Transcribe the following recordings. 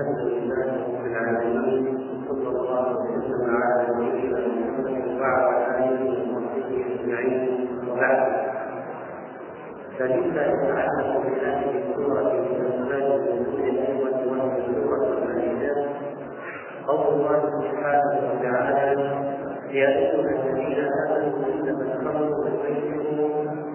الحمد لله رب العالمين وصلى الله وسلم على نبينا محمد وعلى اله وصحبه اجمعين وبعد فمما يتعلق بهذه السوره من اسباب نزول الامه وهي سوره المائده قول الله سبحانه وتعالى يا ايها الذين امنوا انما الخمر والميسر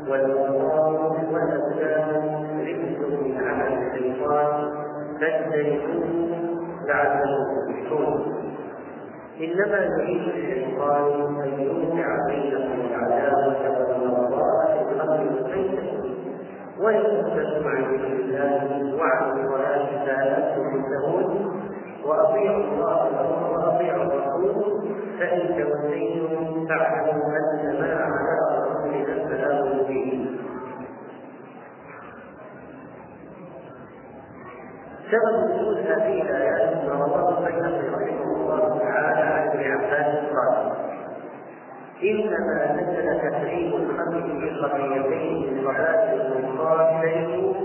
والانصار والازلام رجس من عمل الشيطان فاجتنبوه لعلهم تفلحون إنما يريد الشيطان أن يوقع بينكم العداوة والبغضاء في الأمر والميسر ويصدكم عن ذكر الله وعن الصلاه فانتم منتهون وأطيعوا الله وأطيعوا الرسول. فإن توليتم فاعلموا انما على سبب نزول هذه الايات رواه البيهقي رحمه الله تعالى عن ابن عباس قال إنما نزل تحريم الخمر قضيتين من صلاه المصافين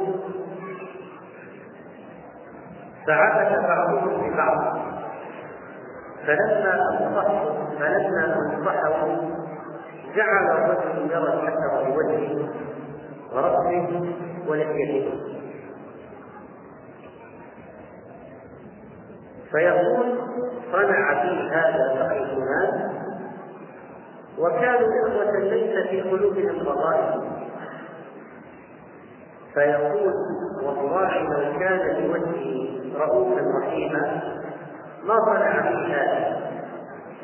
فعبث بعضهم ببعض. فلما انصحوا فلما انصحوا جعل الرجل يرى الحسر بوجهه ورأسه ولحيته فيقول صنع بي هذا فقير فلان وكانوا إخوة ليس في قلوبهم فضائل فيقول والله لو كان بوجهي رؤوفا رحيما ما صنع بي هذا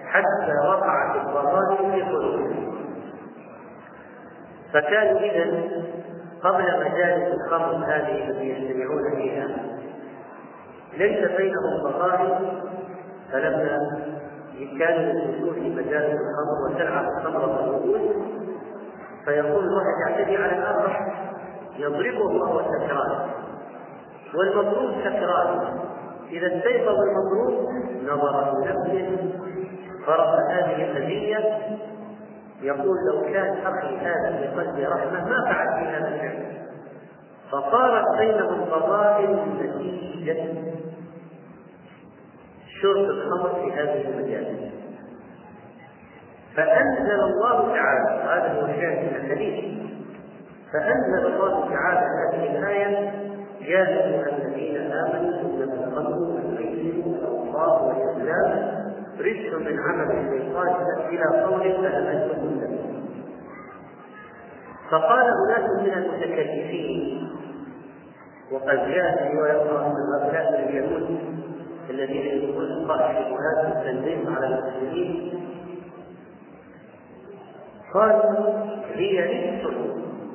حتى وقعت الضغائن في قلوبهم فكانوا إذا قبل مجالس الخمر هذه التي يجتمعون فيها ليس بينهم ضغائن فلما كانوا في مجالس الخمر وتلعب الخمر والرجول فيقول الواحد يعتدي على الآخر يضربه وهو سكران. والمضروب سكران. إذا استيقظ المضروب نظر في نفسه فرأى هذه الهدية يقول لو كان أخي هذا بقلب رحمة ما فعل في هذا الفعل. فصارت بينهم فضائل نتيجة. شرب الخمر في هذه المجالس. فأنزل الله تعالى هذا هو الشاهد من الحديث. فأنزل الله تعالى هذه الآية يا أيها الذين آمنوا إنما الخمر والميسر والأنصار والأزلام رجس من عمل الشيطان إلى فأمنتم مسلمون فقال أناس من المتكلفين وقد جاء رواية أخرى من اليهود الذين يقولون صاحب شبهات التنزيل على المسلمين. قالوا هي رجس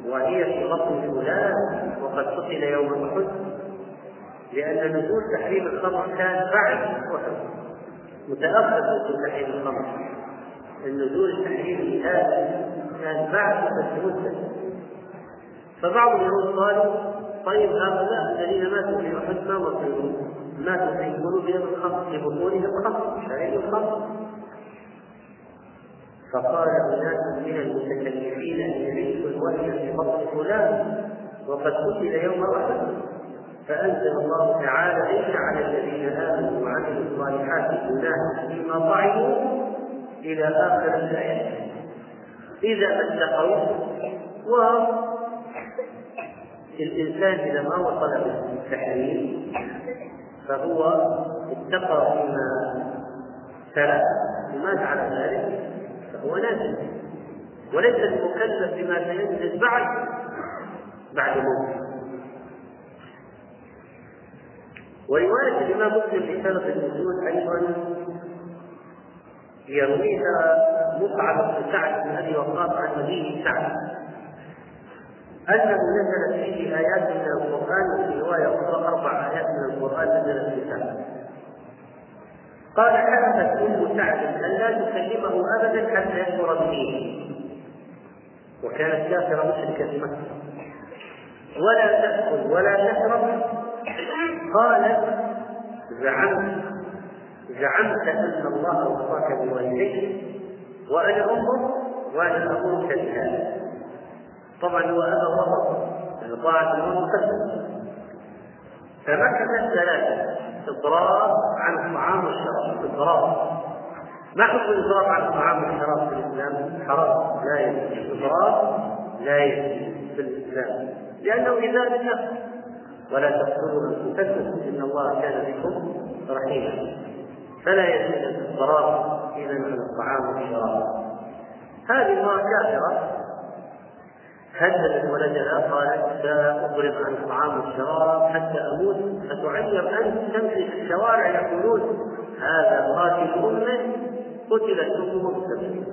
وهي في بطن فلان وقد قتل يوم أحد لأن نزول تحريم الخمر كان بعد أحد. متأخر نزول تحريم الخمر. النزول التحريم هذا كان بعد بس مدة. فبعض اليهود قالوا طيب هؤلاء الذين ماتوا في أحد ما مصيرون ماتوا في قلوبهم الخمر في بطونهم الخمر شريك الخمر فقال أناس من المتكلفين أن يعيشوا الوحي في بطن فلان وقد قتل يوم أحد. فأنزل الله تعالى ليس على الذين آمنوا وعملوا الصالحات جناح فيما طعموا إلى آخر الآية. إذا اتقوا و الإنسان إذا ما وصل بالتحريم فهو اتقى فيما سلف. ومات على ذلك؟ فهو نازل وليس المكلف بما سينزل بعد بعد موته. ورواية الإمام مسلم في سنة النزول أيضا يرويها مصعب بن سعد بن أبي وقاص عن أبيه سعد. أنه نزلت فيه آيات من القرآن وفي رواية أخرى أربع آيات من القرآن نزلت في سعد قال حلفت أم سعد أن لا تكلمه أبدا حتى يكبر بدينه وكانت كافرة مشركة في مكة. ولا تأكل ولا تشرب. قالت زعمت زعمت أن الله وصاك بوالديك وأنا أمك وأنا أمرك بهذا طبعا هو أبى وسط طاعة الله مقدم فمكثت ثلاثة الاضراب عن الطعام والشراب الاضراب ما حكم الاضراب عن الطعام والشراب في الإسلام؟ حرام. لا يجوز. الاضراب لا يجوز في الإسلام. لأنه إذا بالنفس ولا تقتلوا انفسكم إن الله كان بكم رحيما. فلا يجوز الاضراب إذا عن الطعام والشراب. هذه المراه كافرة. هددت ولدها قالت ساضرب عن الطعام والشراب حتى أموت فتعير أن تمشي في الشوارع يقولون هذا قاتل أمة قتلت امه بسببه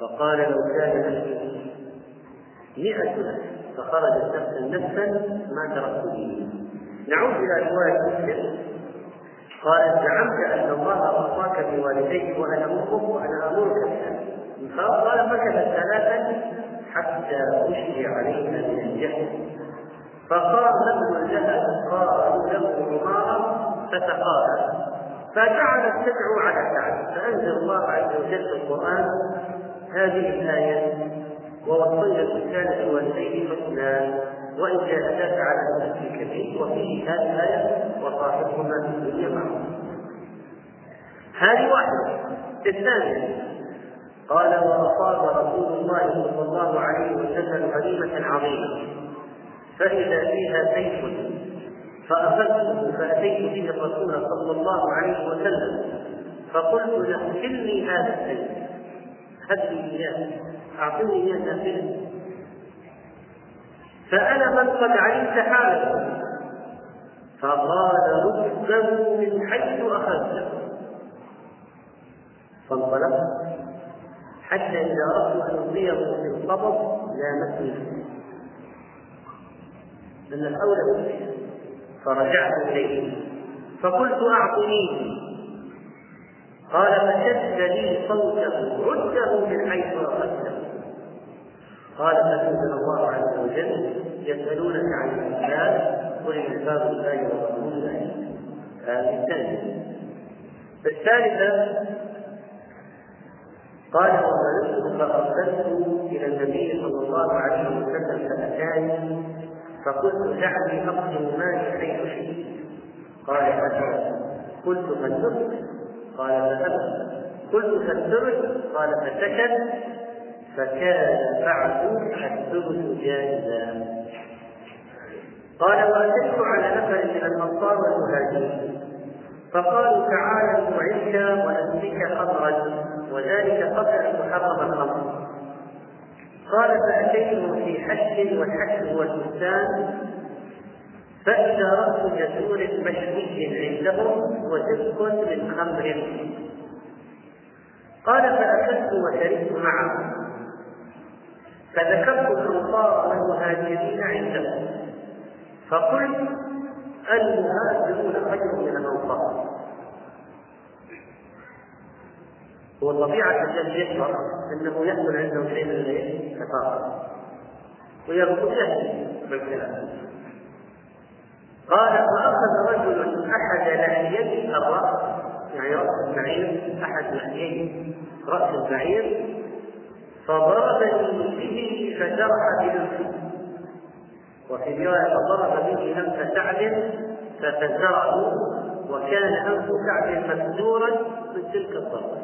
فقال لو كان مئة فخرجت نفسا نفسا ما تركت به. نعود إلى رواية مسلم. قال زعمت أن الله اوصاك بوالديك وأنا أمك وأنا امرك بها فقال مكثت ثلاثا حتى أشري عليها من الجهل. فقام ابن لها قالوا له عمارة فتقال فجعلت تدعو على سعد. فأنزل الله عز وجل في القرآن هذه الآية ووصينا الإنسان بوالديه حسنا وإن جاهداك على تشرك به وفيه هذه الآية وصاحبهما في الدنيا معروف هذه واحدة. الثانية قال وأصاب رسول الله صلى الله عليه وسلم غنيمة عظيمة. فإذا فيها سيف فأخذته فأتيت به الرسول صلى الله عليه وسلم. فقلت له كلني هذا السيف. هب لي إياه؟ أعطني إياه نافلة فأنا من قد علمت حاله فقال رده من حيث أخذته. فانطلقت. حتى إذا أردت أن ألقيه في القبض لامسني من الأولى فرجعت إليه. فقلت أعطنيه قال فشد لي صوته رده من حيث أخذته قال فأنزل الله عز وجل يسألونك عن الإنسان قل العباد الله ورسوله هذه الثانية الثالثة قال ومرضت فأرسلت إلى النبي صلى الله عليه وسلم فأتاني فقلت دعني أقسم مالي حيث شئت. قال أتى. قلت فالسرت قال فأبى قلت فالسرت قال فسكت. فكان بعد الثلث جائزا قال وأتيت على نفر من الأنصار والمهاجرين. فقالوا تعالى نوعدك ونسقيك خمرا وذلك قبل أن تحرم الخمر قال فأتيته في حش والحش هو البستان فإذا رأس جسور مشوي عندهم وزفق من خمر. قال فأكلت وشربت معه. فذكرت الأنصار والمهاجرين عندهم فقلت المهاجرون خير من الأنصار هو طبيعة الذي يشعر أنه يحصل عنده شيء من الثقافة ويرفض بالكلام قال فأخذ رجل أحد لحيي الرأس يعني رأس البعير أحد لحيي رأس البعير فضربني به فجرح بنفسه وفي رواية فضرب به أنف سعد ففزره وكان أنف سعد مكسورا من تلك الضربة.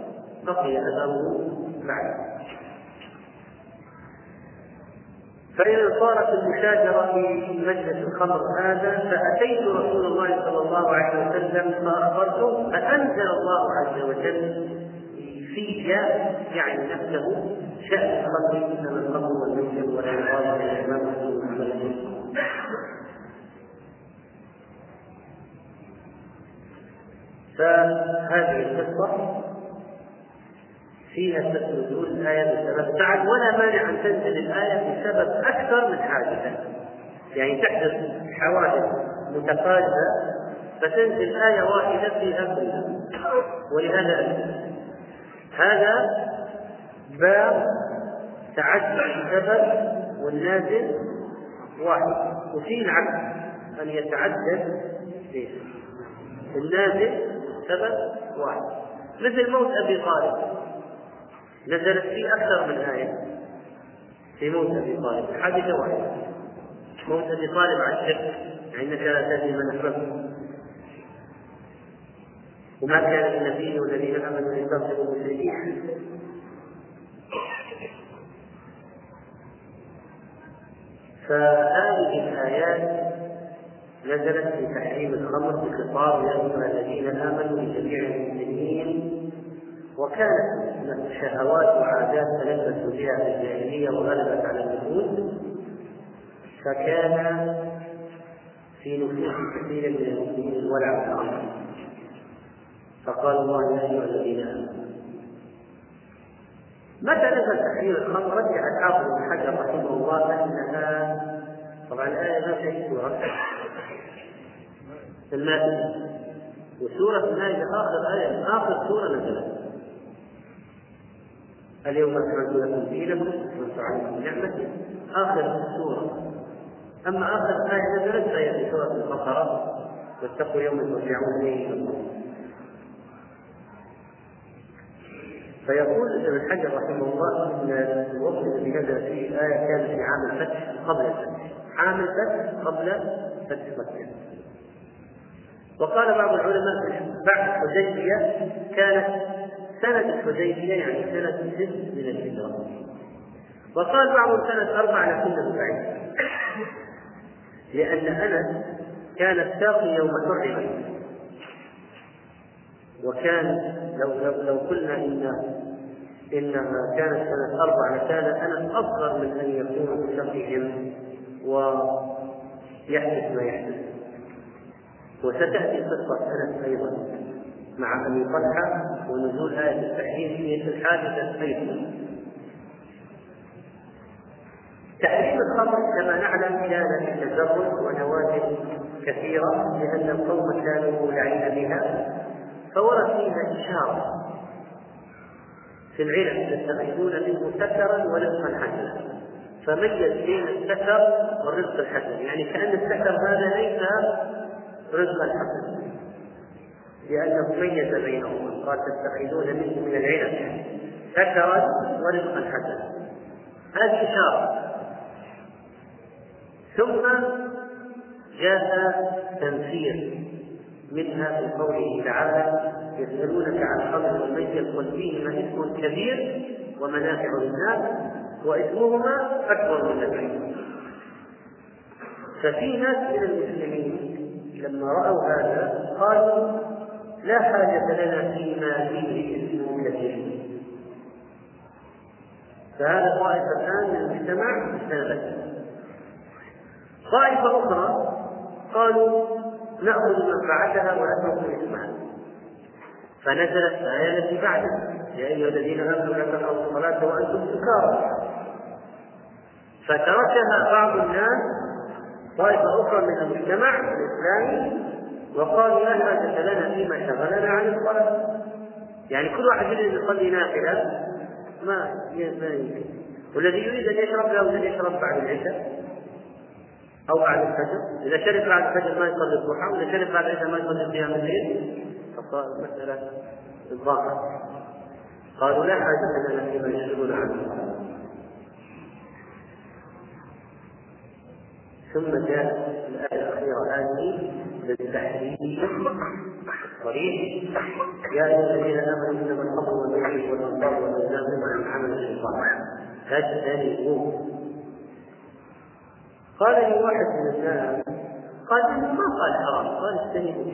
بقي أثره بعد فإذا صارت المشاجرة في مجلس الخمر هذا فأتيت رسول الله صلى الله عليه وسلم فأخبرته فأنزل الله عز وجل في يعني نفسه شأن الخمر إنما الخمر والميسر والأنصار والأمام والأمام فهذه القصة فيها نزول الآية بسبب سعد ولا مانع أن تنزل الآية بسبب أكثر من حادثة. يعني تحدث حوادث متقاربة فتنزل آية واحدة في أمرها. ولهذا هذا باب تعدد السبب والنازل واحد. وفي العكس أن يتعدد النازل سبب واحد. مثل موت أبي طالب. نزلت فيه أكثر من آية. في موت أبي طالب. حادثة واحدة. موت أبي طالب على الشرك. إنك لا تدري من أحببت وما كان للنبي والذين آمنوا أن يستغفروا المشركين. فهذه الآيات نزلت في تحريم الخمر بخطاب يا أيها الذين آمنوا لجميع المسلمين. وكانت شهوات وعادات تلبس بها في الجاهلية وغلبت على النفوس. فكان في نفوس كثير من المسلمين الولع بالخمر فقال الله يا أيها الذين آمنوا متى نزل تحريم الخمر رجع الحافظ بن حجر رحمه الله؟ انها طبعا الايه ما فيها سورة. المائده وسورة المائده آخر آية آخر سورة نزلت. اليوم أكملت لكم دينكم واتممت عليكم نعمتي. آخر سورة. أما آخر آية نزلت فهي في سورة البقرة. واتقوا يوما ترجعون إليه. الله فيقول ابن حجر رحمه الله إن الوصف الذي نزل فيه الآية كان في عام الفتح قبل الفتح. عام الفتح قبل فتح مكة. وقال بعض العلماء بعد الحديبية كانت سنة الحديبية يعني سنة ست من الهجرة. وقال بعضهم سنة أربع لكنه بعيد. لأن أنس كان الساقي يوم حرمت وكان لو لو لو قلنا إن إنها كانت سنة أربع لكان انس أصغر من أن يكون بشقهم ويحدث ما يحدث. وستأتي قصة انس أيضا مع أبي طلحة ونزول آية التحريم في الحادثة أيضا. تحريم الخمر كما نعلم كان في تزرد ونوازل كثيرة لأن القوم كانوا مولعين بها. فورد فيها إشارة في العلم يتخذون منه سكرا ورزقا حسنا فميز بين السكر والرزق الحسن يعني كأن السكر هذا ليس رزقا حسنا لأنه ميز بينهما. قال تتخذون منه من العلم. سكرا ورزقا حسنا هذه إشارة. ثم جاء تنفير. منها في قوله تعالى يسألونك عن الخمر والميسر قل فيهما اسم كبير ومنافع للناس واسمهما أكبر من نفعهما ففي ناس من المسلمين لما رأوا هذا قالوا لا حاجة لنا فيما فيه اسم كبير. فهذا طائفة الآن من المجتمع اجتنبت طائفة أخرى قالوا نأخذ منفعتها ونترك إثمها فنزلت الآية التي بعدها يا أيها الذين آمنوا لا تقربوا الصلاة وأنتم سكارى. فتركها بعض الناس طائفة أخرى من المجتمع الإسلامي وقالوا لا حاجة لنا فيما شغلنا عن الصلاة. يعني كل واحد يريد يصلي نافلة. ما ما يمكن. والذي يريد أن يشرب له أن يشرب بعد العشاء. أو بعد الفجر. إذا شرب بعد الفجر ما يصلي الضحى وإذا شرب بعد العشاء ما يصلي قيام الليل. فصار المسألة الظاهر قالوا لا حاجة لنا فيما يشغلون عنه. ثم جاء الآية الأخيرة هذه بالتحريم الصريح يا أيها الذين آمنوا إنما الخمر والميسر والأنصار والأزلام من عمل الشيطان. فاجتنبوه. قال لي واحد من الناس قال إنه ما قال حرام قال اجتنبوا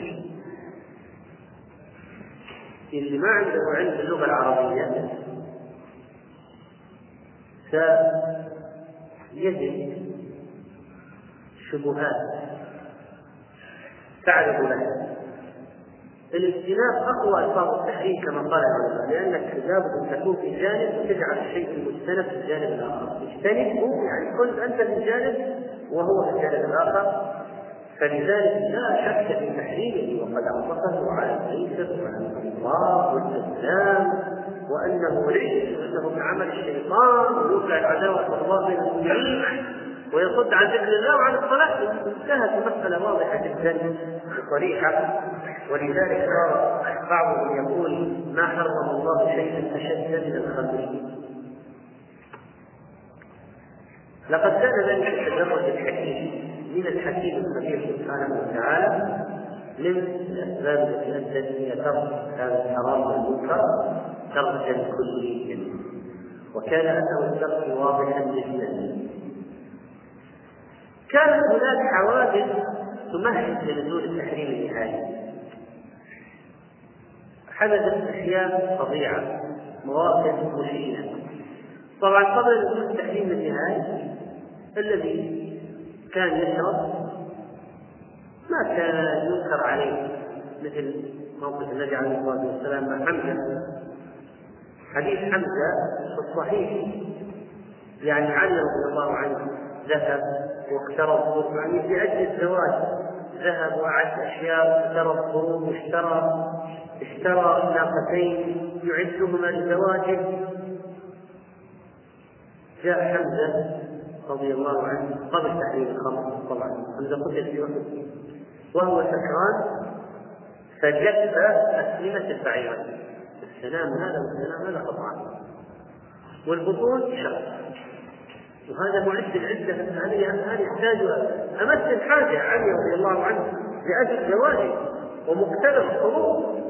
اللي ما عنده علم باللغة العربية فيجد شبهات تعرف لها الاجتناب أقوى الفاظ التحريم كما قال العلماء لانك لابد ان تكون في جانب وتجعل الشيء المجتنب في الجانب الآخر. اجتنبه يعني كن أنت في جانب وهو في الجانب الآخر. فلذلك لا شك في تحريمه وقد أطلقه على الميسر وعلى الانصاف والإسلام وأنه ليس وأنه من عمل الشيطان ويوقع العداوة والبغضاء بين المؤمنين ويصد عن ذكر الله وعن الصلاة. انتهت المسألة واضحة جدا صريحة. ولذلك صار بعضهم يقول ما حرم الله شيئا أشد من الخمر. لقد كان ذلك التجرد الحكيم من الحكيم الخبير سبحانه وتعالى من الأسباب التي إلى ترك هذا الحرام والمنكر تركا كليا وكان اثر الترك واضحا جدا كانت هناك حوادث تمهد لنزول التحريم النهائي حدثت اشياء فظيعة مواقف مشينه طبعا قبل نزول التحريم النهائي الذي كان يشرب ما كان ينكر عليه مثل موقف النبي عليه الصلاة والسلام مع حمزة. حديث حمزة في الصحيح يعني علي رضي الله عنه ذهب واقترض يعني أجل الزواج ذهب واعد أشياء اشترى القروض اشترى اشترى ناقتين يعدهما لزواجه. جاء حمزة رضي الله عنه قبل تحريم الخمر. طبعا حمزة قتل في وقت. وهو سكران فجف أسلمة البعيرة. السلام هذا والسلام هذا قطعا. والبطون شق وهذا معد العدة هذه هذه يحتاج أمس الحاجة علي رضي الله عنه لأجل زواجه ومقتدى الحروب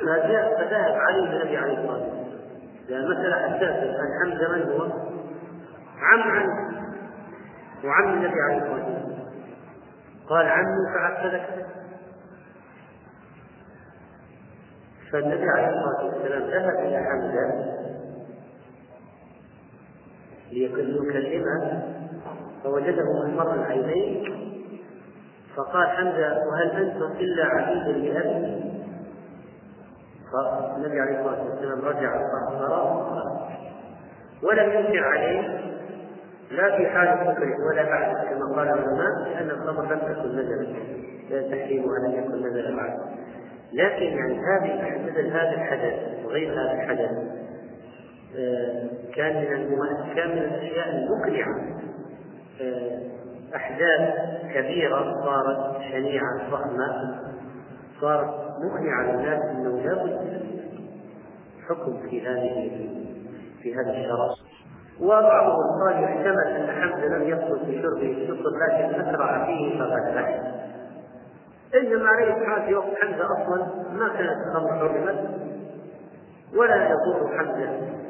فجاء فذهب علي النبي عليه الصلاة والسلام مسألة أن حمزة من هو؟ عم عن وعم النبي عليه الصلاة والسلام. قال عمي فعسلك فالنبي عليه الصلاة والسلام ذهب إلى حمزة. ليكلمه فوجده محمر العينين فقال حمزة وهل أنتم إلا عبيد لأبي؟ فالنبي عليه الصلاة والسلام رجع فأخبره. ولم ينكر عليه لا في حال الكفر ولا بعد. كما قال العلماء لأن الخمر لم تكن نزلت تحريمها لم يكن نزل بعد. لكن يعني هذه مثل هذا الحدث وغير هذا الحدث كان من كان من الأشياء المقنعة. آه، احداث كبيرة صارت شنيعة ضخمة صارت مقنعة للناس إنه لابد حكم في هذه في هذا الشرع. وبعضهم قال يحتمل أن حمزة لم في شربه السكر لكن أسرع فيه فغلبه إنما عليه الحال في وقت حمزة أصلا ما كانت الخمر حرمت ولا يضر حمزة.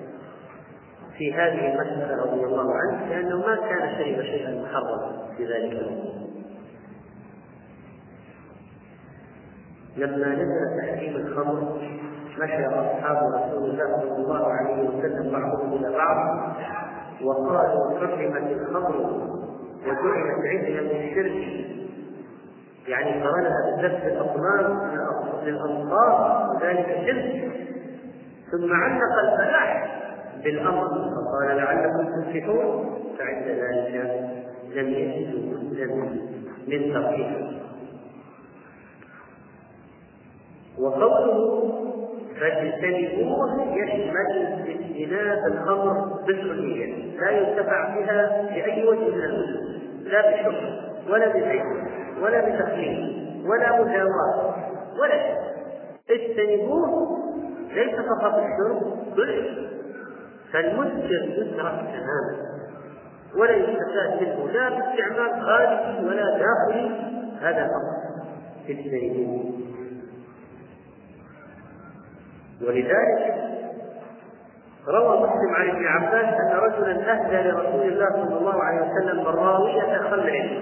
في هذه المسألة رضي الله عنه لأنه ما كان شرب شيئا محرما في ذلك الوقت. لما نزل تحريم الخمر مشى أصحاب رسول الله صلى الله عليه وسلم بعضهم إلى بعض وقالوا حرمت الخمر وجعلت عدلا للشرك يعني قرنها بذبح الأصنام للأنصار وذلك شرك. ثم علق الفلاح. بالأمر. فقال لعلكم تفلحون فعند ذلك لم يجدوا مسلما من تركها وقوله فاجتنبوه يشمل اجتناب الخمر بالكلية لا ينتفع بها بأي وجه من الوجوه لا بشرب ولا بذكر ولا بتخليل ولا مجاواه ولا شيء. اجتنبوه. ليس فقط الشرب بل فالمسكر يترك تماما. ولا يستفاد منه لا باستعمال خارجي ولا داخلي. هذا فقط اجتنبوه ولذلك روى مسلم عن ابن عباس أن رجلا أهدى لرسول الله صلى الله عليه وسلم براويه خمر.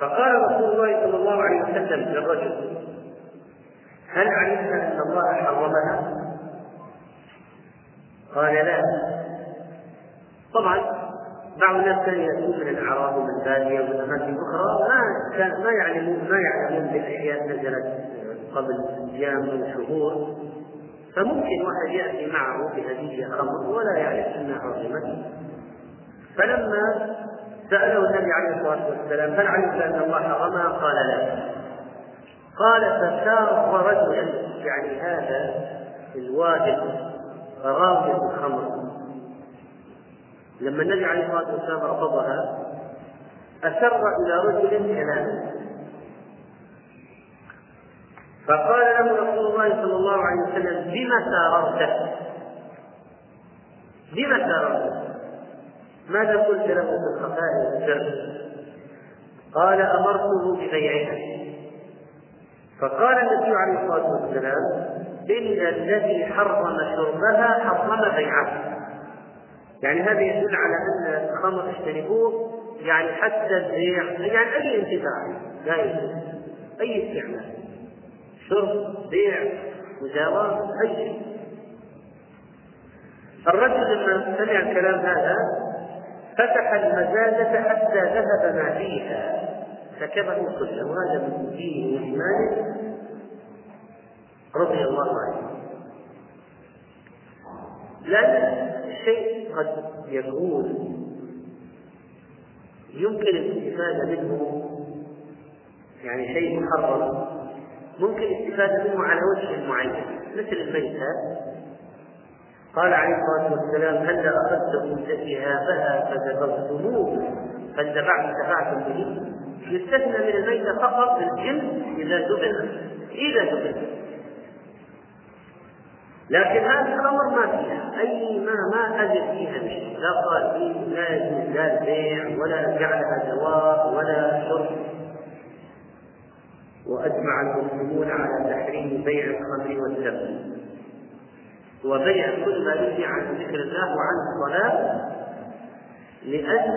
فقال رسول الله صلى الله عليه وسلم للرجل هل علمت أن الله حرمها؟ قال لا طبعا بعض الناس كانوا يأتون من الأعراب ومن البادية ومن أماكن أخرى ما كان ما يعلمون ما يعلمون باشياء نزلت قبل أيام أو شهور فممكن واحد يأتي معه بهدية خمر ولا يعرف إنها حرمت فلما سأله النبي عليه الصلاة والسلام هل علمت أن الله حرمها؟ قال لا. قال فسار رجلا يعني هذا الواجب راوية الخمر لما النبي عليه الصلاة والسلام رفضها أسر إلى رجل كلاما فقال له رسول الله صلى الله عليه وسلم بما ساررت؟ بما ساررت؟ ماذا قلت له في الخفاء والسر قال أمرته ببيعها فقال النبي عليه الصلاة والسلام إن الذي حرم شربها حرم بيعها يعني هذا يدل على أن الخمر اجتنبوه يعني حتى البيع يعني أي انتفاع لا أي استعمال. شرب بيع مجاورة أي شيء. الرجل لما سمع الكلام هذا فتح المزادة حتى ذهب ما فيها. سكبه كله وهذا من دينه وإيمانه. رضي الله عنه. لأن الشيء قد يكون يمكن الاستفادة منه يعني شيء محرم ممكن الاستفادة منه على وجه معين مثل الميتة. قال عليه الصلاة والسلام هل أخذتم ذهابها فذبحتموه فاندفعتم دفعتم به. يستثنى من الميتة فقط الجن إذا ذبح إذا ذبح. لكن هذه الخمر ما فيها. أي ما ما اجد فيها شيء لا قال لا يجوز لا البيع ولا جعلها دواء ولا شرب وأجمع المسلمون على تحريم بيع الخمر والدم وبيع كل ما ينهي عن ذكر الله وعن الصلاة لأن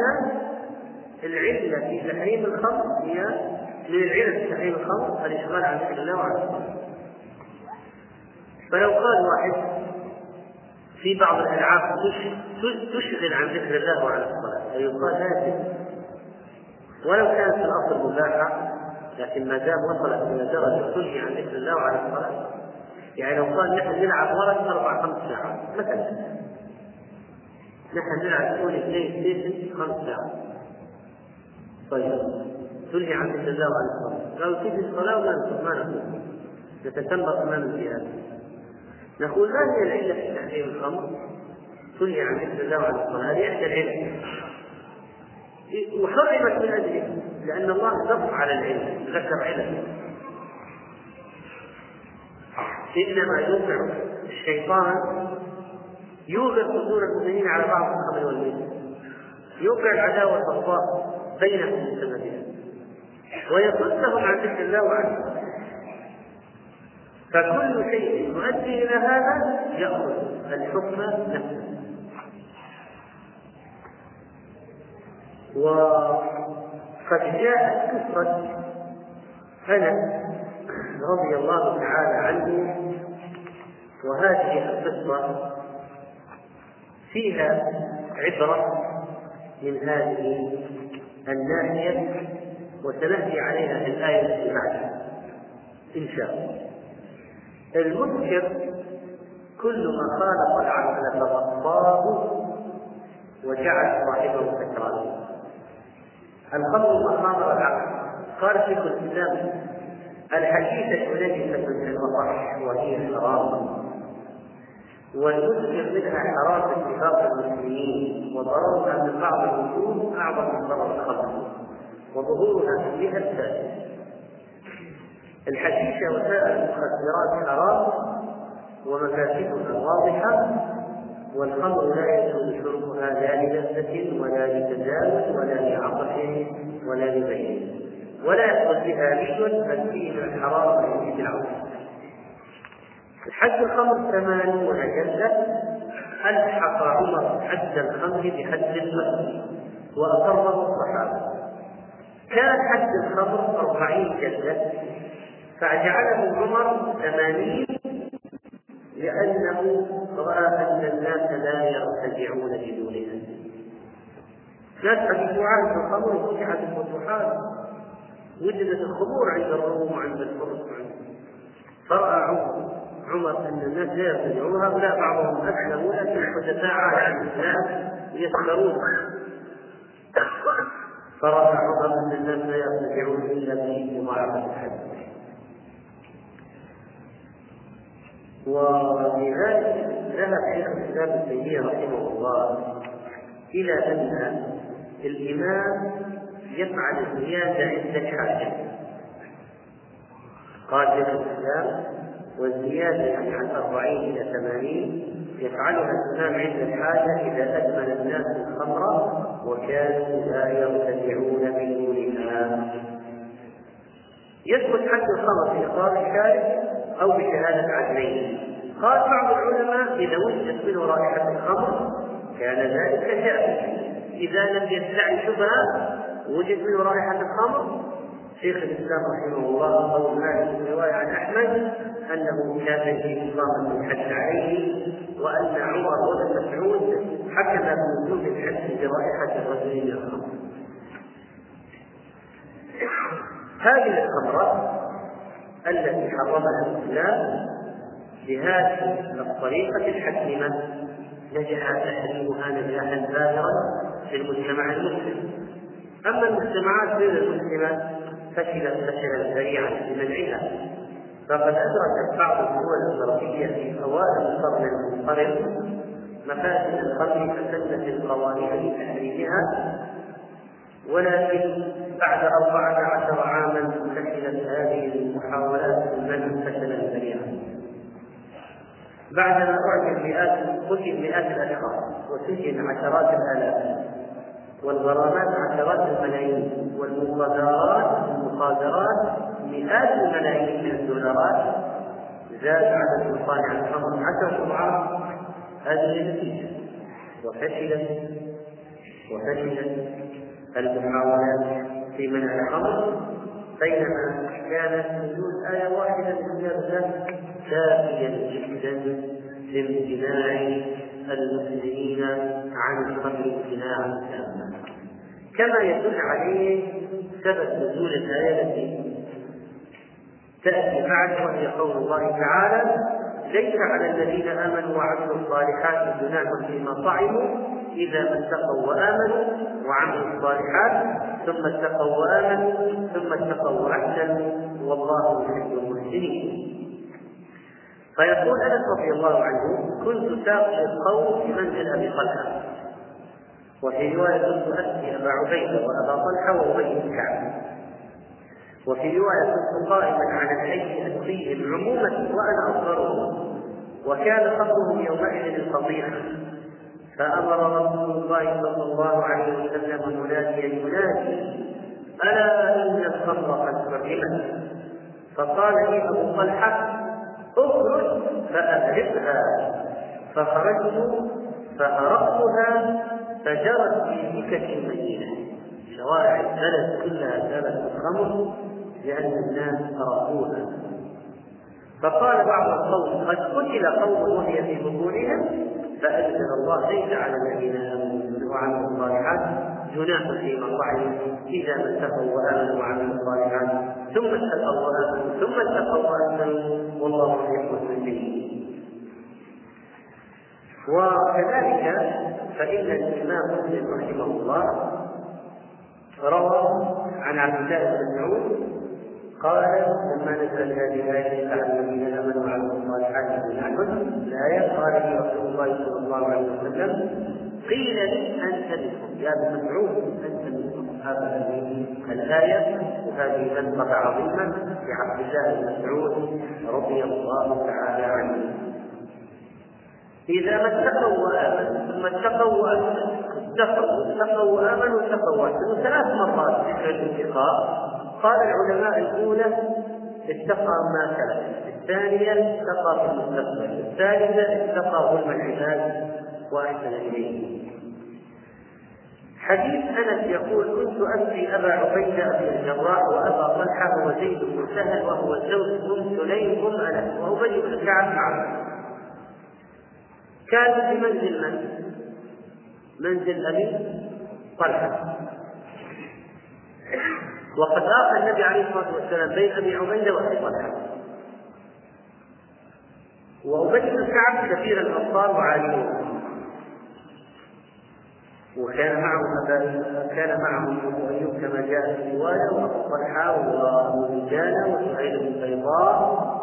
العلة في تحريم الخمر هي من العلل في تحريم الخمر الإشغال عن ذكر الله وعن الصلاة. فلو قال واحد في بعض الألعاب تشغل عن ذكر الله وعن الصلاة فيقال لازم ولو كانت في الأصل مباحة لكن ما دام وصلت إلى درجة تنهي عن ذكر الله وعن الصلاة يعني لو قال نحن نلعب ورق أربع خمس ساعات مثلا. نحن نلعب سوني بلاي ستيشن خمس ساعات. طيب تنهي عن ذكر الله وعن الصلاة. قالوا تيجي الصلاة ولا ما نقول نتسلط أمام الجهاد. نقول ما هي العلة في تحريم الخمر؟ تنهي عن ذكر الله وعن الصلاة هذه إحدى العلل وحرمت من أجله لأن الله نص على العلة ذكر علة. إنما يوقع الشيطان يوقع صدور المؤمنين على بعض الخمر والميت يوقع العداوة البغضاء بينهم بسببها ويصدهم عن ذكر الله وعن فكل شيء يؤدي إلى هذا يأخذ الحكم نفسه. وقد جاءت قصة أنس رضي الله تعالى عنه وهذه القصة فيها عبرة من هذه الناحية وسنأتي عليها في الآية التي بعدها إن شاء الله. المنكر كل ما خالط العقل فغطاه وجعل صاحبه سكرانا الخمر ما خامر العقل قال شيخ الإسلام الحديثة نجسة في المصح وهي حرام. والمسكر منها حرام باتفاق المسلمين وضررها من بعض الوجوه أعظم من ضرر الخمر وظهورها فيها الثالث الحشيشة وسائر المخدرات حرام ومفاسدها واضحة والخمر لا يجوز شربها لا للذة ولا لتزاوج ولا لعطش ولا لبين ولا يدخل بها رشوة بل فيه من الحرام ويزيد العوش حد الخمر ثمانون جلدة ألحق عمر حد الخمر بحد القتل وأقره الصحابة. كان حد الخمر أربعين جلدة. فجعله عمر ثمانين لأنه رأى أن الناس لا يرتجعون بدونها ناس عهد الخمر وفتحت الفتوحات وجدت الخمور عند الروم وعند الفرس فرأى عمر عمر أن الناس لا يرتجعون. هؤلاء بعضهم أسلموا لكن حدثاء عن الإسلام يسخرون فرأى عمر أن الناس لا يرتجعون إلا بمضاعفة الحد ولذلك ذهب شيخ الاسلام ابن تيميه رحمه الله إلى أن الإمام يفعل الزيادة عند الحاجة. قال شيخ الاسلام والزيادة يعني عن أربعين إلى ثمانين يفعلها الإمام عند الحاجة إذا أدمن الناس الخمر وكانوا لا يرتدعون بدونها يثبت حد الخمر في إقرار الشارع أو بشهادة عدلين. قال بعض العلماء إذا وجدت منه رائحة الخمر كان ذلك جائزا إذا لم يدعي شبهة وجد منه رائحة الخمر. شيخ الإسلام رحمه الله قول مالك في رواية عن أحمد أنه كان يجب إقامة الحد عليه وأن عمر وابن مسعود حكم بوجود الحد برائحة الرجل من الخمر. هذه الخمرة التي حرمها الإسلام بهذه الطريقة الحكيمة. نجح تحريمها نجاحا باهرا في المجتمع المسلم. أما المجتمعات غير المسلمة فشلت فشلا ذريعا في منعها. فقد أدركت بعض الدول الغربية في أوائل القرن المنقرض مفاسد الخمر فسدت القوانين لتحريمها ولكن بعد أربعة عشر عاما فشلت هذه المحاولات المنع فشلا ذريعا بعدما أعجب مئات قتل مئات الأشخاص وسجن عشرات الآلاف والغرامات عشرات الملايين والمقادرات المقادرات مئات الملايين من الدولارات زاد عدد الصانع الخمر عشر اضعاف هذه النتيجة. وفشلت وفشلت المحاولات في منع الخمر بينما كانت وجود آية واحدة من كتاب كافيا جدا لامتناع المسلمين عن الخمر امتناعا تاما كما يدل عليه سبب نزول الآية التي تأتي بعد وهي قول الله تعالى ليس على الذين آمنوا وعملوا الصالحات جناح فيما طعموا إذا ما اتقوا وآمنوا وعملوا الصالحات ثم اتقوا وآمنوا ثم اتقوا وأحسنوا. والله يحب المحسنين. فيقول أنس رضي الله عنه كنت ساقي القوم في منزل أبي طلحة. وفي رواية كنت أسقي أبا عبيده وأبا طلحة وأبي بن كعب. وفي رواية كنت قائما على الحي أسقيهم عموما وأنا أصغرهم. وكان قبرهم يومئذ الفضيحه فأمر رسول الله صلى الله عليه وسلم مناديا ينادي ألا إن الخمر قد حرمت فقال لي أبو طلحة أخرج فأهرقها فخرجت فأرقتها فجرت في سكك المدينة شوارع البلد كلها كانت الخمر لأن الناس أراقوها فقال بعض القوم قد قتل قوم وهي في بطونهم فأنزل الله ليس على الذين آمنوا وعملوا الصالحات جناح فيما فعلوا إذا ما اتقوا وآمنوا وعملوا الصالحات ثم اتقوا وآمنوا ثم اتقوا وآمنوا والله يحب المسلمين. وكذلك فإن الإمام مسلم رحمه الله روى عن عبد الله بن مسعود قال لما نزل هذه الآية على الذين آمنوا وعملوا الصالحات من الآية قال لي رسول الله صلى الله عليه وسلم قيل لي أنت منهم. يا ابن مسعود أنت منهم. هذا الآية وهذه منطقة عظيمة لعبد الله بن مسعود رضي الله تعالى عنه. إذا ما اتقوا وآمنوا ثم اتقوا وآمنوا اتقوا اتقوا وآمنوا اتقوا وآمنوا ثلاث مرات ذكر الاتقاء قال العلماء الأولى اتقى ما سلف. الثانية اتقى في المستقبل. الثالثة اتقى ظلم العباد وأحسن إليه. حديث أنس يقول كنت أسقي أبا عبيدة بن الجراح وأبا طلحة وزيد بن سهل وهو زوج أم سليم أم أنس وأبي بن كعب معه كان في منزل من؟ منزل أبي طلحة. وقد آخى النبي عليه الصلاة والسلام بين أبي عبيدة وأبي طلحة. وأبي بن كعب كثير الأنصار وعالمهم وكان معه كان معه أبو أيوب كما جاء في الروايه وأبو طلحة وابو مجانه وسعيد بن بيضاء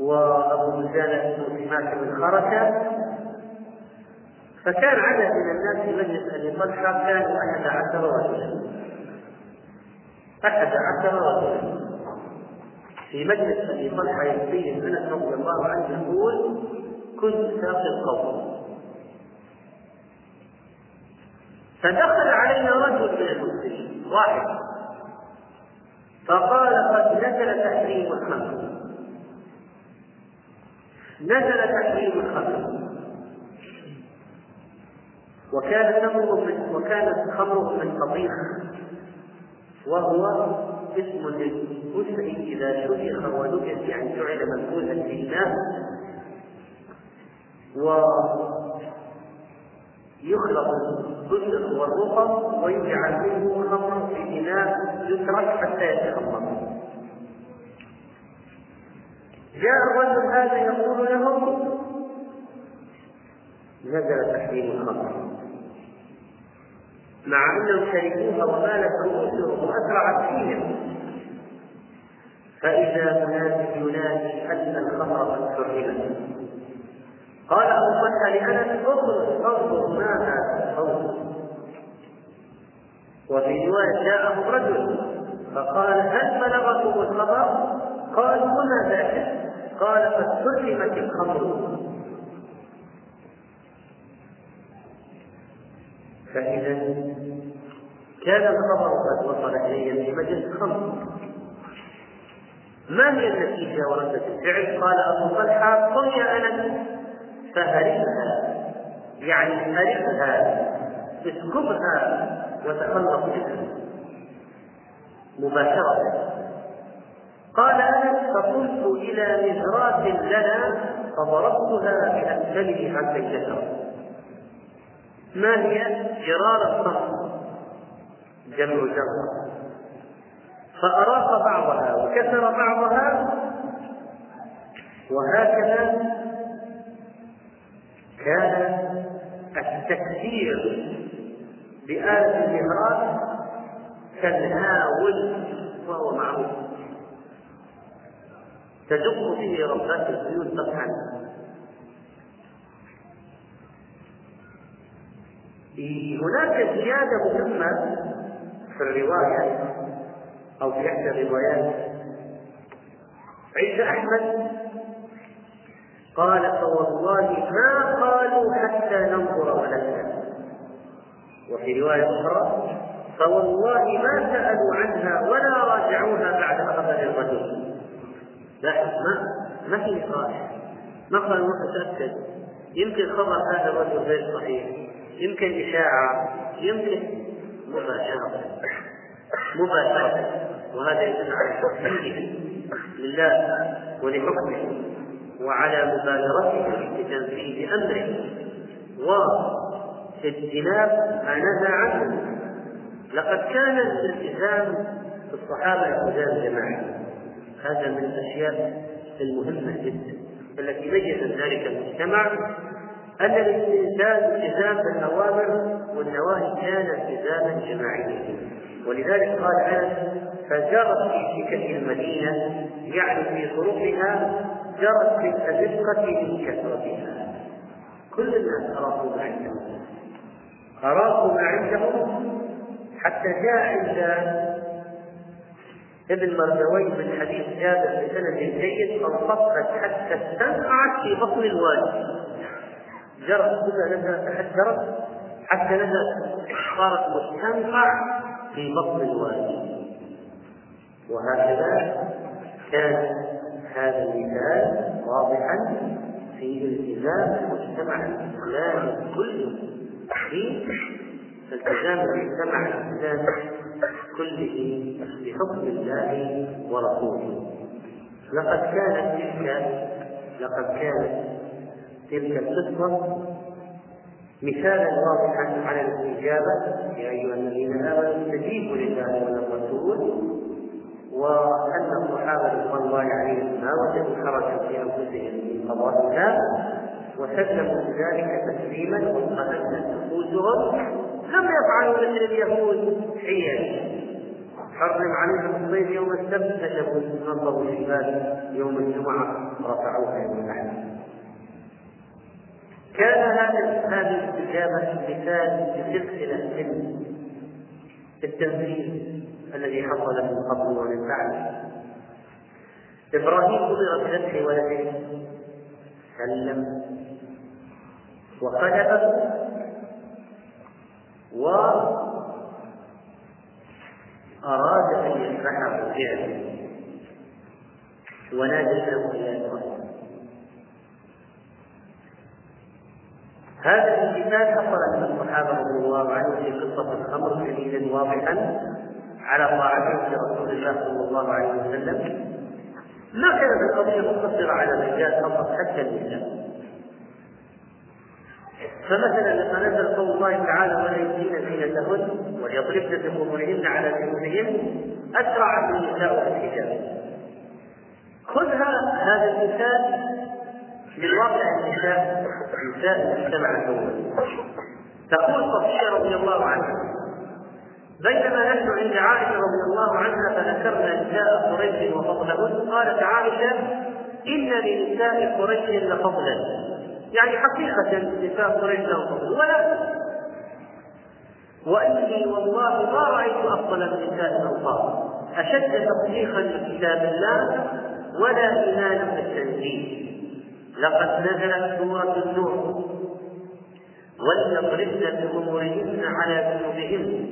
وأبو مجانه بن سماك بن خرشه فكان عدد من الناس في مجلس أبي طلحة كانوا أحد عشر رجلا. أحد عشر رجلا. في مجلس أبي طلحة يكفيه انس رضي الله عنه يقول كنت ساقي القوم. فدخل علينا رجل من المسلمين واحد. فقال قد نزل تحريم الخمر. نزل تحريم الخمر. وكان تمر من وكانت خمر من قطيع وهو اسم للكسر إذا شرخ ونجس يعني جعل منفوذا لله. ويخلق الكسر والرقم ويجعل منه خمر في اناء يترك حتى يتخمر. جاء الرجل هذا يقول له نزل تحريم الخمر. مع انهم شربوها ومالت رؤوسهم واسرعت فيهم. فإذا مناسك ينادي أن الخمر قد حرمت. قال أبو طلحه لأنس انظر ما هذا الصوت وفي رواية جاءه رجل فقال هل بلغكم الخبر قالوا وما ذاك قال قد حرمت الخمر. فإذا كان الخبر قد وصل إلي في مجلس خمر ما هي النتيجة وردة الفعل؟ قال أبو طلحة قم يا أنس فهرمها يعني هرمها اسكبها وتخلص منها. مباشرة. قال أنس فقمت إلى مزرات لنا فضربتها بأسفله عن الشجرة ما هي جرار الصخر جمع جرة فأراق بعضها وكسر بعضها وهكذا كان التكسير بآلة المهرات كالهاول وهو معروف. تدق به ربات البيوت طبعا هناك زيادة مهمة في الرواية أو في إحدى الروايات. عند أحمد قال فوالله ما قالوا حتى ننظر ولدنا وفي رواية أخرى فوالله ما سألوا عنها ولا راجعوها بعد خبر الرجل. لاحظ ما ما في نقاش ما قال ما تتأكد يمكن خبر هذا الرجل غير صحيح. يمكن إشاعة يمكن مباشرة. مباشرة. وهذا يدل على توحيده لله ولحكمه وعلى مبالغته في أمره. واجتناب ما نهى عنه. لقد كان الالتزام الصحابة التزام جماعي هذا من الأشياء المهمة جدا التي ميزت ذلك المجتمع أن الإنسان التزام بالأوامر والنواهي كان التزاما جماعيا. ولذلك قال أنس فجرت في سكك المدينة يعني في طرقها جرت في الأزقة من كثرتها. كل الناس أراقوا ما عندهم. أراقوا ما عندهم حتى جاء عند ابن مردوي من حديث جابر بسند جيد فانفصلت حتى استنقعت في بطن الوادي جرت كلها نزلت تحجرت حتى نزلت صارت مستنقع في بطن الوادي وهكذا كان هذا المثال واضحا في التزام المجتمع الاسلامي كله. في التزام المجتمع الاسلامي كله بحكم الله ورسوله. لقد كانت تلك لقد كانت تلك القصة مثالا واضحا على الاستجابة. يا أيها الذين آمنوا استجيبوا لله وللرسول وأن الصحابة رضوان الله عليهم ما وجدوا حرجا في أنفسهم من قضاء الله وسلموا بذلك تسليما واطمأنت نفوسهم. لم يفعلوا مثل اليهود حيل حرم عليهم الصيد يوم السبت كتبوا نظروا الجبال يوم الجمعة رفعوها يوم الأحد كان هذا هذه الاستجابة مثال لسلسلة من التنفيذ الذي حصل من قبل ومن بعد. إبراهيم أمر بذبح ولده سلم. وقلبه وأراد أن يذبحه فعلا. وناديناه إلى إبراهيم. هذا الامتثال حصل من الصحابة رضي الله عنهم في قصة الخمر دليلا واضحا على طاعتهم لرسول الله صلى الله عليه وسلم. ما كانت القضية مقتصره على الرجال فقط حتى النساء فمثلا لما نزل قول الله تعالى ولا يبدين زينتهن وليضربن بخمرهن على جنوبهن اسرعت النساء في الحجاب. خذها هذا المثال من واقع النساء نساء المجتمع الأول. تقول صفية رضي الله عنها بينما نحن عند عائشة رضي الله عنها فذكرنا نساء قريش وفضلهن قالت عائشة إن لنساء قريش لفضلا. يعني حقيقة نساء قريش لهم فضل ولا. وإني والله ما رأيت أفضل من نساء الأنصار أشد تصديقا لكتاب الله ولا إيمانا بالتنزيل. لقد نزلت سورة النور. وليضربن بأمورهن على جنوبهن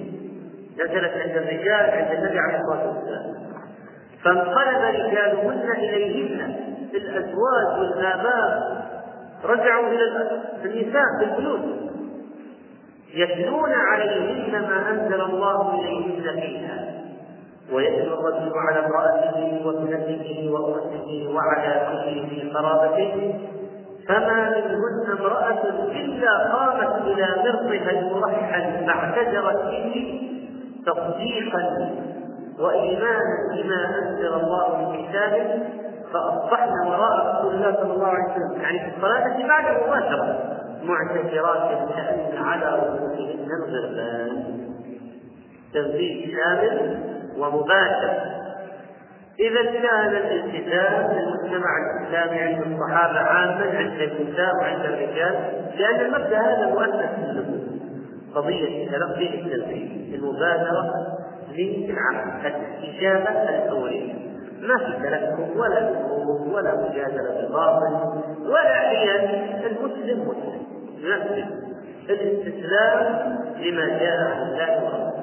نزلت عند الرجال عند النبي عليه الصلاة والسلام. فانقلب رجالهن إليهن الأزواج والآباء. رجعوا إلى النساء في البيوت. يتلون عليهن ما أنزل الله إليهن فيها. ويتلو الرجل على امرأته وابنته وأخته وعلى كل ذي قرابته فما منهن امرأة إلا قامت إلى مرضها المرحل فاعتذرت به تصديقا وإيمانا بما أنزل الله من كتابه فأصبحنا وراء رسول الله صلى الله عليه وسلم. يعني في الصلاة التي مباشرة معتكرات كأن على رؤوسهن الغربان تنزيل شامل. ومباشر. إذا كان الالتزام للمجتمع الإسلامي عند الصحابة عاما عند النساء وعند الرجال لأن المبدأ هذا مؤسس النفوس قضية تلقي التنفيذ المبادرة للعمل الاستجابة الفورية ما في تلكم ولا نفوذ ولا مجادلة بالباطل ولا حيل المسلم مسلم. ينفذ. الاستسلام لما جاء عن الله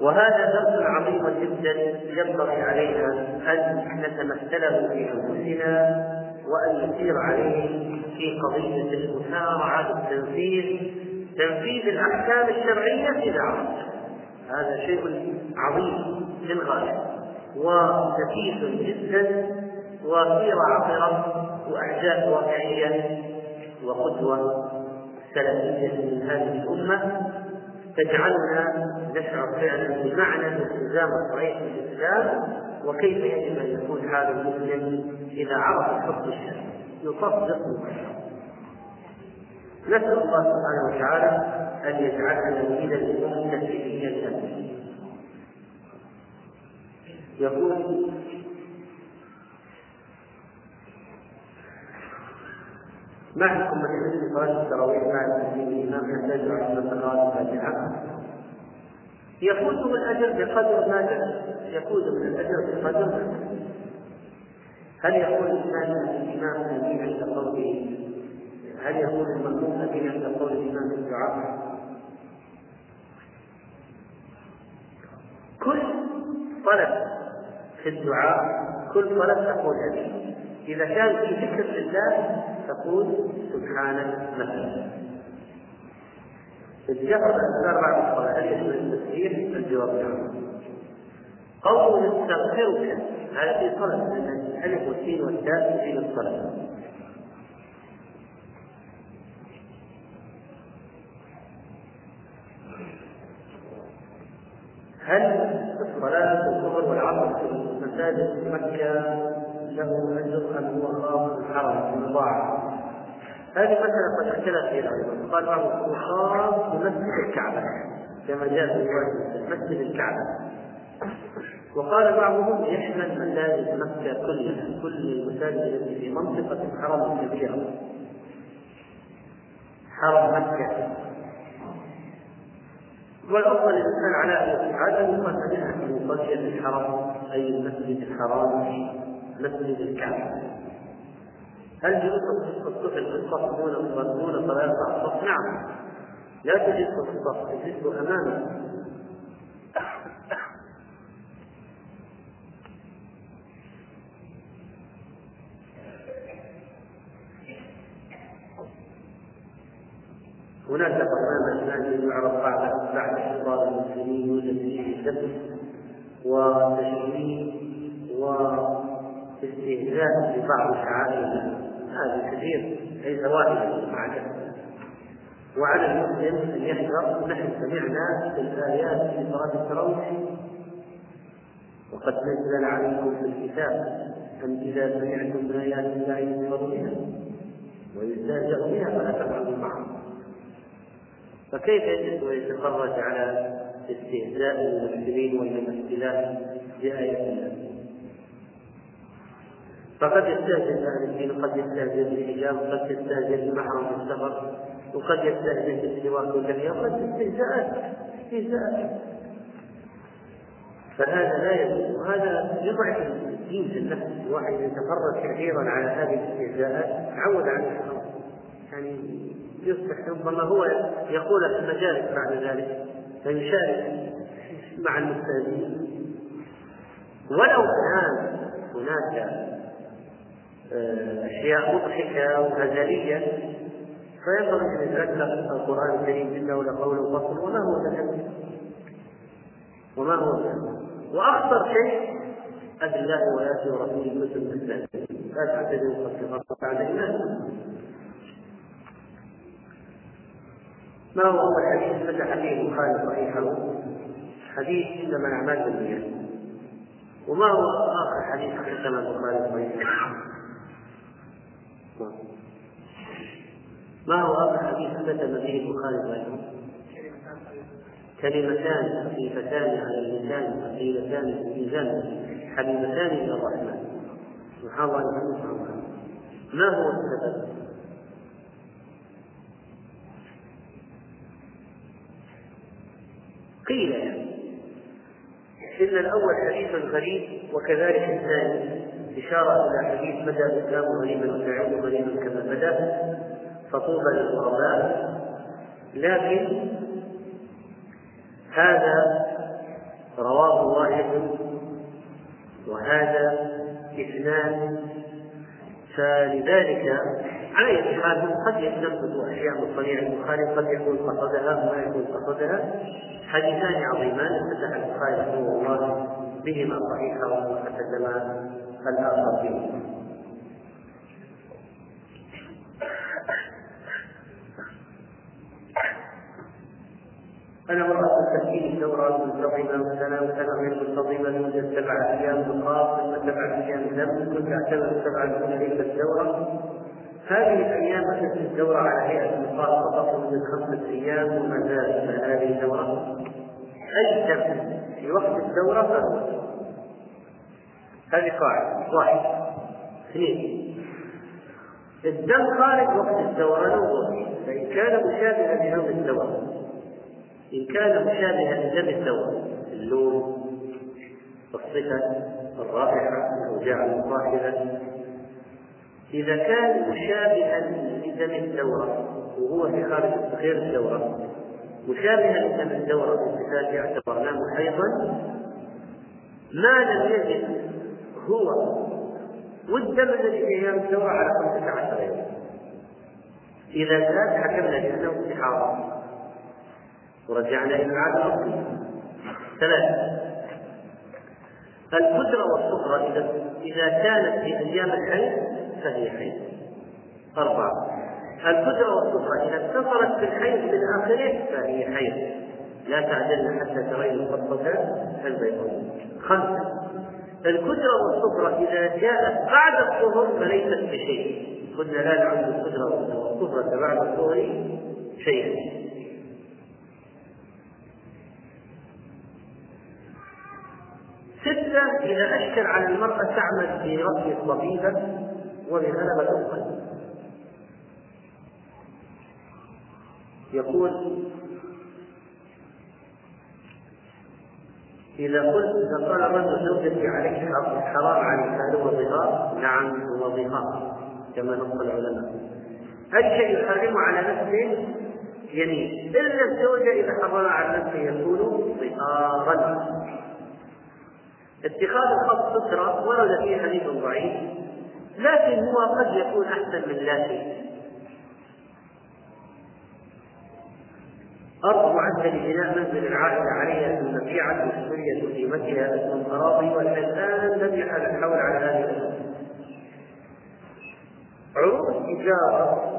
وهذا درس عظيم جدا ينبغي علينا أن نتمثله في أنفسنا وأن نسير عليه في قضية المسارعة للتنفيذ تنفيذ الأحكام الشرعية اذا عرفت هذا شيء عظيم للغايه ونفيس جدا وسيرة عطرة وأحداث واقعية وقدوة سلفية من هذه الأمة. تجعلنا نشعر فعلا بمعنى الالتزام الصحيح بالإسلام وكيف يجب أن يكون حال المسلم إذا عرف الحكم الشرعي يصدق مباشرة. نسأل الله سبحانه وتعالى أن يجعلنا من الأمة في الأمة يقول ما حكم من يحب صلاة التراويح مع المسلمين الإمام يحتاج على صلاة الفاتحة يفوته الأجر بقدر ما يفوز من الأجر بقدر ما هل يقول الإنسان الإمام أمين عند قوله؟ هل يقول المأموم أمين عند قول الإمام في الدعاء؟ كل طلب في الدعاء كل صلاة تقول أمين. إذا كان في ذكر لله تقول سبحانك مثلا الجهر أذكار بعد الصلاة هل التسبيح؟ الجواب نعم قول نستغفرك هذا في صلاة الألف والسين والتاء في الصلاة هل الصلاة والظهر والعصر في مساجد مكة له أجر أم هو خاص بالحرم المضاعف؟ هذه مسألة قد اختلف فيها أيضا، قال بعضهم هو خاص بمسجد الكعبة كما جاء في رواية مسجد الكعبة وقال بعضهم يشمل مساجد مكة كلها كل المساجد التي في منطقة الحرم الكبيرة حرم مكة والافضل الانسان على ان يقال منها من الحرم اي المسجد الحرام مسجد الكعبه هل يوسف في الصف الصف دون دون صلاه الصف؟ نعم. لا تجلس في الصف تجلس امامه هناك برنامج ثاني يعرف بعد بعد حصار المسلمين يوجد فيه دم وتشويه واستهزاء ببعض شعائر هذا كثير ليس واحدا مع وعلى المسلم أن يحذر نحن سمعنا في الايات في صلاة التراويح. وقد نزل عليكم في الكتاب أن إذا سمعتم آيات الله يكفر بها ويستهزأ بها فلا تفعلوا معهم فكيف يجب أن يتفرج على استهزاء المسلمين والممثلات بآيات الله؟ فقد يستهزئ أهل الدين وقد يستهزئ بالحجاب وقد يستهزئ بمحرم السفر وقد يستهزئ بالسواك والكبير وقد استهزاءات استهزاءات فهذا لا يجوز وهذا يضعف الدين في النفس الواحد يتفرج كثيرا على هذه الاستهزاءات تعود عليها يعني يصبح ربما هو يقول في المجالس بعد ذلك فيشارك مع المستهزئين. ولو كان هناك أشياء مضحكة وهزلية فينبغي أن يتذكر القرآن الكريم إنه لقول فصل وما هو تكلم وما هو تكلم وأخطر شيء أدى الله وآياته ورسوله كتب الإسلام لا تعتدوا قد بعد إيمان ما هو أول حديث؟ فتح فيه البخاري صحيحه. حديث إنما الأعمال بالنيات. وما هو آخر حديث؟ ختم البخاري صحيحه. ما هو آخر حديث ختم به البخاري صحيحه كلمتان خفيفتان على اللسان ثقيلتان في الميزان حبيبتان إلى الرحمن. سبحان الله سبحان ما هو السبب؟ قيل يعني إن الأول حديث غريب وكذلك الثاني إشارة إلى حديث بدأ الإسلام غريبا وسيعود غريبا كما بدأ. فطوبى للغرباء. لكن هذا رواه واحد وهذا إثنان فلذلك على أي حال قد يتنفذ أشياء من صنيع البخاري قد يكون قصدها وما يكون قصدها حديثان عظيمان فتح البخاري رحمه الله بهما صحيحا وتكلم الآخر فيهما أنا مرة تسجيل الدورة منتظمة وسنة وسنة غير منتظمة لمدة سبعة أيام بالخاص ثم سبعة أيام لم كنت أعتبر السبعة الأولى ليس الدورة. هذه الأيام أتت الدورة على هيئة نقاط فقط لمدة خمسة أيام وما زالت هذه الدورة. أي دم في وقت الدورة فهو هذه قاعدة. واحد. اثنين. الدم خارج وقت الدورة نوع فإن كان مشابها لنوع الدورة. إن كان مشابها لدم الدواء اللون والصفة الرائحة الأوجاع المصاحبة إذا كان مشابها لدم الدورة وهو في خارج غير الدورة مشابها لدم الدورة بصفات اعتبرناه حيضا ما لم يجد هو والدم الذي في أيام الدورة على خمسة عشر يوم. إذا زاد حكمنا بأنه استحاضة ورجعنا إلى العادة الأصلية. ثلاثة القدرة والصفرة إذا إذا كانت في أيام الحيض فهي حيض أربعة. القدرة والصفرة إذا اتصلت بالحيض من آخره فهي حيض لا تعجلن حتى ترين القصة البيضاء خمسة. القدرة والصفرة إذا جاءت بعد الظهر فليست بشيء. قلنا لا نعد القدرة والصفرة بعد الظهر شيئا. ستة إذا أشكل على المرأة تعمل في رأي الطبيبة وبغلبة القلب. يقول إذا قلت إذا قال الرجل زوجتي عليك حرام عليك هل هو ظهار؟ نعم هو ظهار كما نص العلماء. أي شيء يحرم على نفسه؟ يمين. إلا الزوجة إذا حرم على نفسه يكون ظهارا اتخاذ الخط سترة ورد فيه حديث ضعيف لكن هو قد يكون أحسن من لا شيء أرض معدة لبناء منزل العائلة عليها ثم بيعت واشتريت قيمتها أسهم أراضي وإلى الآن لم يحل الحول على هذه الأسهم. عروض التجارة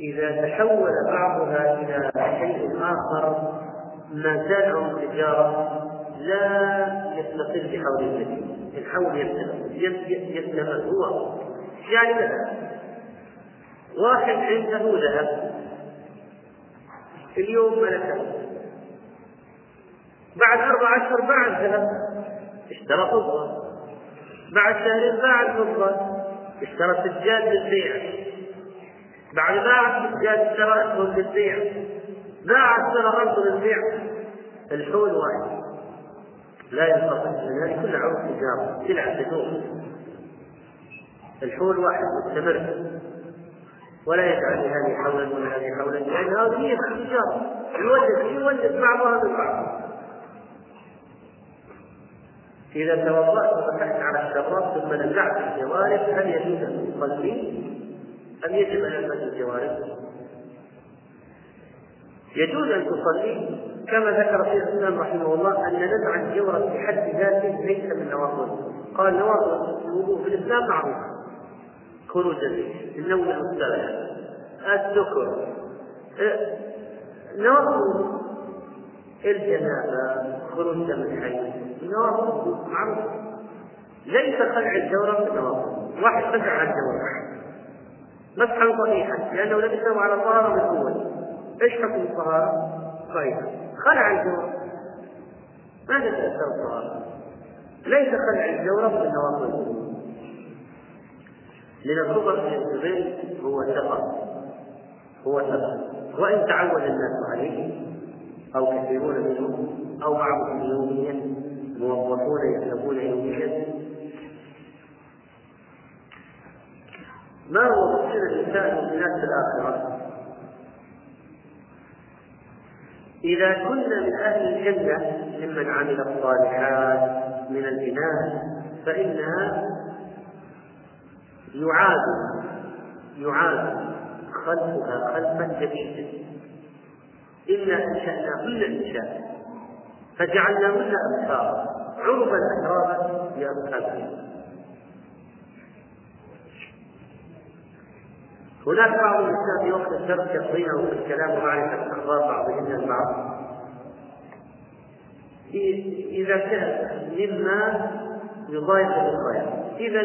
إذا تحول بعضها إلى شيء آخر ما زال عروض التجارة لا يستقل بحول النبي الحول يستمر هو. يعني مثلا واحد عنده ذهب اليوم ملكه. بعد أربع أشهر باع الذهب اشترى فضة. بعد شهرين باع الفضة اشترى سجاد للبيع. بعد باع السجاد اشترى أسهم للبيع. باع اشترى أرض للبيع. الحول واحد. لا ينقطع هذه كلها عروض تجارة سلعة تدور الحول واحد مستمر. ولا يجعل لهذه حولا ولا هذه حولا لأن هذه هي التجارة يولد يولد بعضها من بعض. إذا توضأت وفتحت على الشراب ثم نزعت الجوارح هل يجوز أن تصلي؟ أم يجب أن ألبس الجوارح؟ يجوز أن تصلي. كما ذكر شيخ الإسلام رحمه الله أن نزع الجورة في حد ذاته ليس من نواقض. قال نواقض الوضوء في الإسلام معروفة خروج النوم المستريح السكر نواقض الجنابة خروج دم الحي. نواقض معروفة ليس خلع الجورة في النواقض واحد خلع الجورة. مسحا صحيحا لأنه لبسه على طهارة من أول إيش حكم الطهارة؟ صحيحة خلع الجورة ماذا تأثر الطهارة؟ ليس خلع الجورة في النواقض من في الزبير هو ثقة هو ثقة وإن تعود الناس عليه أو كثيرون منهم أو بعضهم يوميا موظفون يكتبون يوميا ما هو تفسير الإنسان في الآخرة؟ إذا كنا من أهل الجنة ممن عمل الصالحات من الإناث فإنها يعاد يعاد خلفها خلفا جديدا. إنا أنشأناهن إنشاء فجعلناهن أبكارا عربا أترابا لأصحابهن هناك بعض النساء في وقت الدرس يقضينه في الكلام ومعرفة أخبار بعضهن البعض. إذا كان مما يضايق الأخرى إذا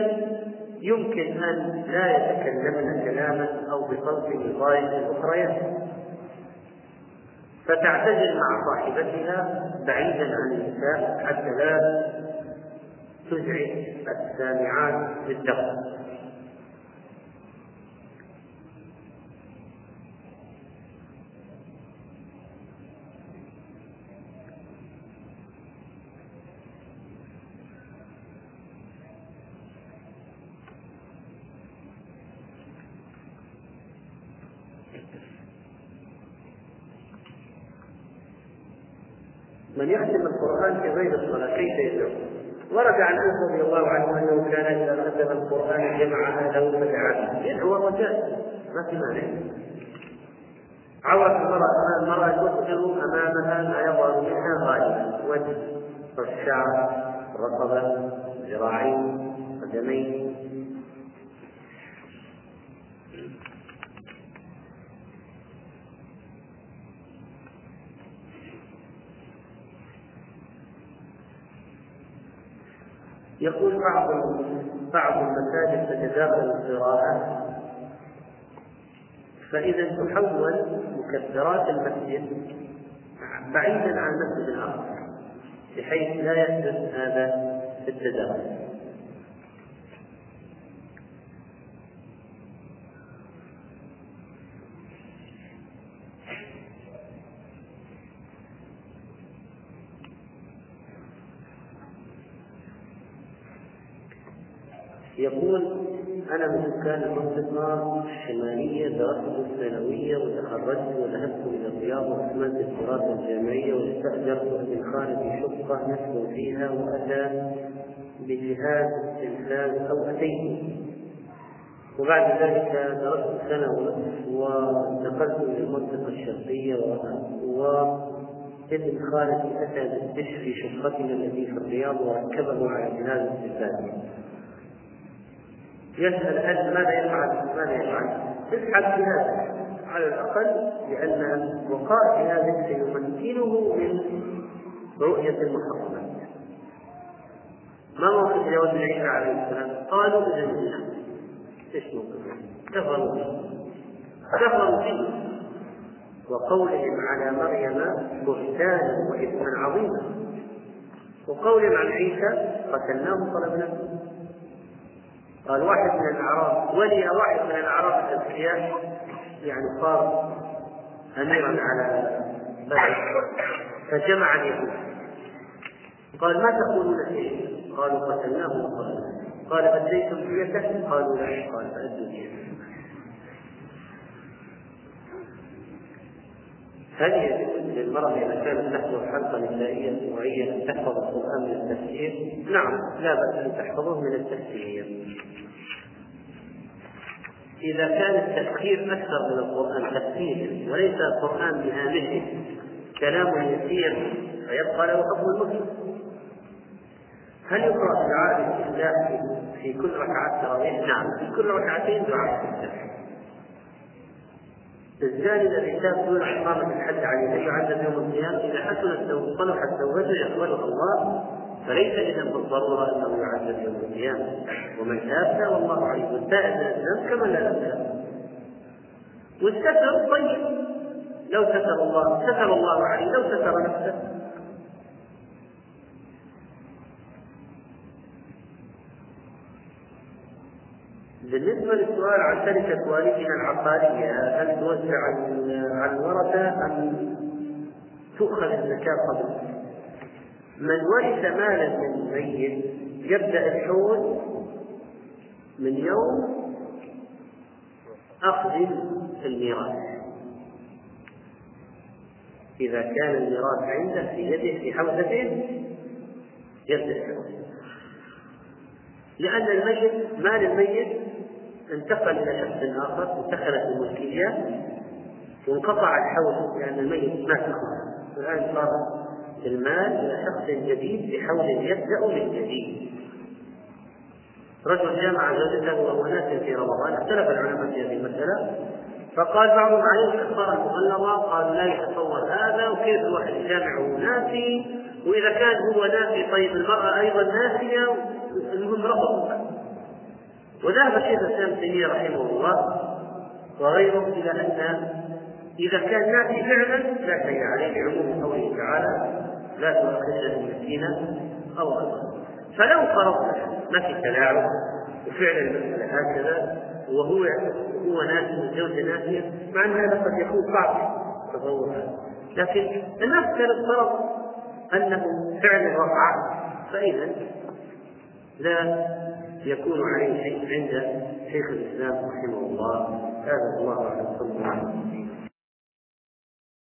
يمكن أن لا يتكلمن كلاما أو بصوت يضايق الأخريات فتعتزل مع صاحبتها بعيدا عن النساء حتى لا تزعج السامعات بالدقة. من يختم القرآن في غير الصلاة كيف يدعو؟ ورد عن أنس رضي الله عنه أنه كان إذا ختم القرآن جمع أهله فدعا يدعو وجاء ما في مانع عورة المرأة المرأة تظهر أمامها ما يظهر منها غالبا وجه والشعر الرقبة ذراعين قدمين. يقول بعض بعض المساجد تتداخل القراءة فإذا تحول مكبرات المسجد بعيدا عن المسجد الآخر بحيث لا يحدث هذا التداخل أنا من سكان المنطقة الشمالية درست الثانوية وتخرجت وذهبت إلى الرياض وأكملت الدراسة الجامعية واستأجرت من خالتي شقة نسكن فيها وأتى بجهاز التلفاز أو أتيت. وبعد ذلك درست سنة ونصف وانتقلت إلى المنطقة الشرقية وابن خالتي أتى بالدش في شقتنا التي في الرياض وركبه على جهاز التلفاز يسأل هل ماذا يفعل؟ ماذا يفعل؟ اسحب جهازك على الأقل لأن وقاء جهازك سيمكنه من رؤية المحرمات ما موقف من عيسى عليه السلام؟ قالوا بذنبنا إيش موقفهم؟ كفروا به وقولهم على مريم بهتانا وإثما عظيما وقولهم عن عيسى قتلناه طلبناه قال واحد من الأعراب ولي واحد من الأعراب الاذكياء يعني صار اميرا على بدر فجمع اليهود قال ما تقولون فيه؟ قالوا قتلناه وقتلناه قال أديتم ديته؟ قالوا لا قال فأدوا ديته هل يجوز للمرأة إذا كانت تحضر حلقة نسائية أسبوعية أن تحفظ القرآن من التفسير؟ نعم لا بأس أن تحفظه من التفسير. إذا كان التفسير أكثر من القرآن تفسير وليس القرآن بهامشه كلام يسير فيبقى له حكم المسلم هل يقرأ دعاء الاستفتاح في كل ركعات تراويح؟ نعم، في كل ركعتين دعاء الاستفتاح. الزاني الذي تاب دون إقامة الحد عليه. يعذب يوم القيامة؟ إذا حسنت صلحت توبته يقبلها الله فليس إذا بالضرورة أنه يعذب يوم القيامة ومن تاب تاب الله عليه. والتائب من الذنب كمن لا ذنب والستر طيب. لو ستر الله ستر الله عليه. لو ستر نفسه. بالنسبة للسؤال عن تركة والدنا العقارية هل توزع على الورثة أم تؤخذ الزكاة قبل؟ من ورث مالا من ميت يبدأ الحول من يوم أخذ الميراث إذا كان الميراث عنده في يده في حوزته يبدأ الحول لأن الميت مال الميت انتقل إلى شخص آخر انتقلت الملكية وانقطع الحول لأن الميت مات خلاص الآن صار المال إلى شخص جديد بحول يبدأ من جديد. رجل جامع زوجته وهو ناس في رمضان اختلف العلماء في هذه المسألة. فقال بعضهم عليه كفارة مغلظة قالوا لا يتصور هذا وكيف الواحد يجامع وهو ناسي؟ وإذا كان هو ناسي طيب المرأة أيضا ناسية؟ المهم رفضوا وذهب شيخ الإسلام تيمية رحمه الله وغيره إلى أن إذا كان ناسي فعلا لا شيء عليه بعموم قوله تعالى لا تؤاخذنا المسكين أو غيره فلو فرضنا ما في تلاعب وفعلا المسألة هكذا وهو هو ناسي والزوجه ناسية مع أن هذا قد يكون صعب تصور لكن كانت فرض أنه فعلا وقع فاذا لا يكون عليه عند شيخ الإسلام رحمه الله. هذا الله الله عليه وسلم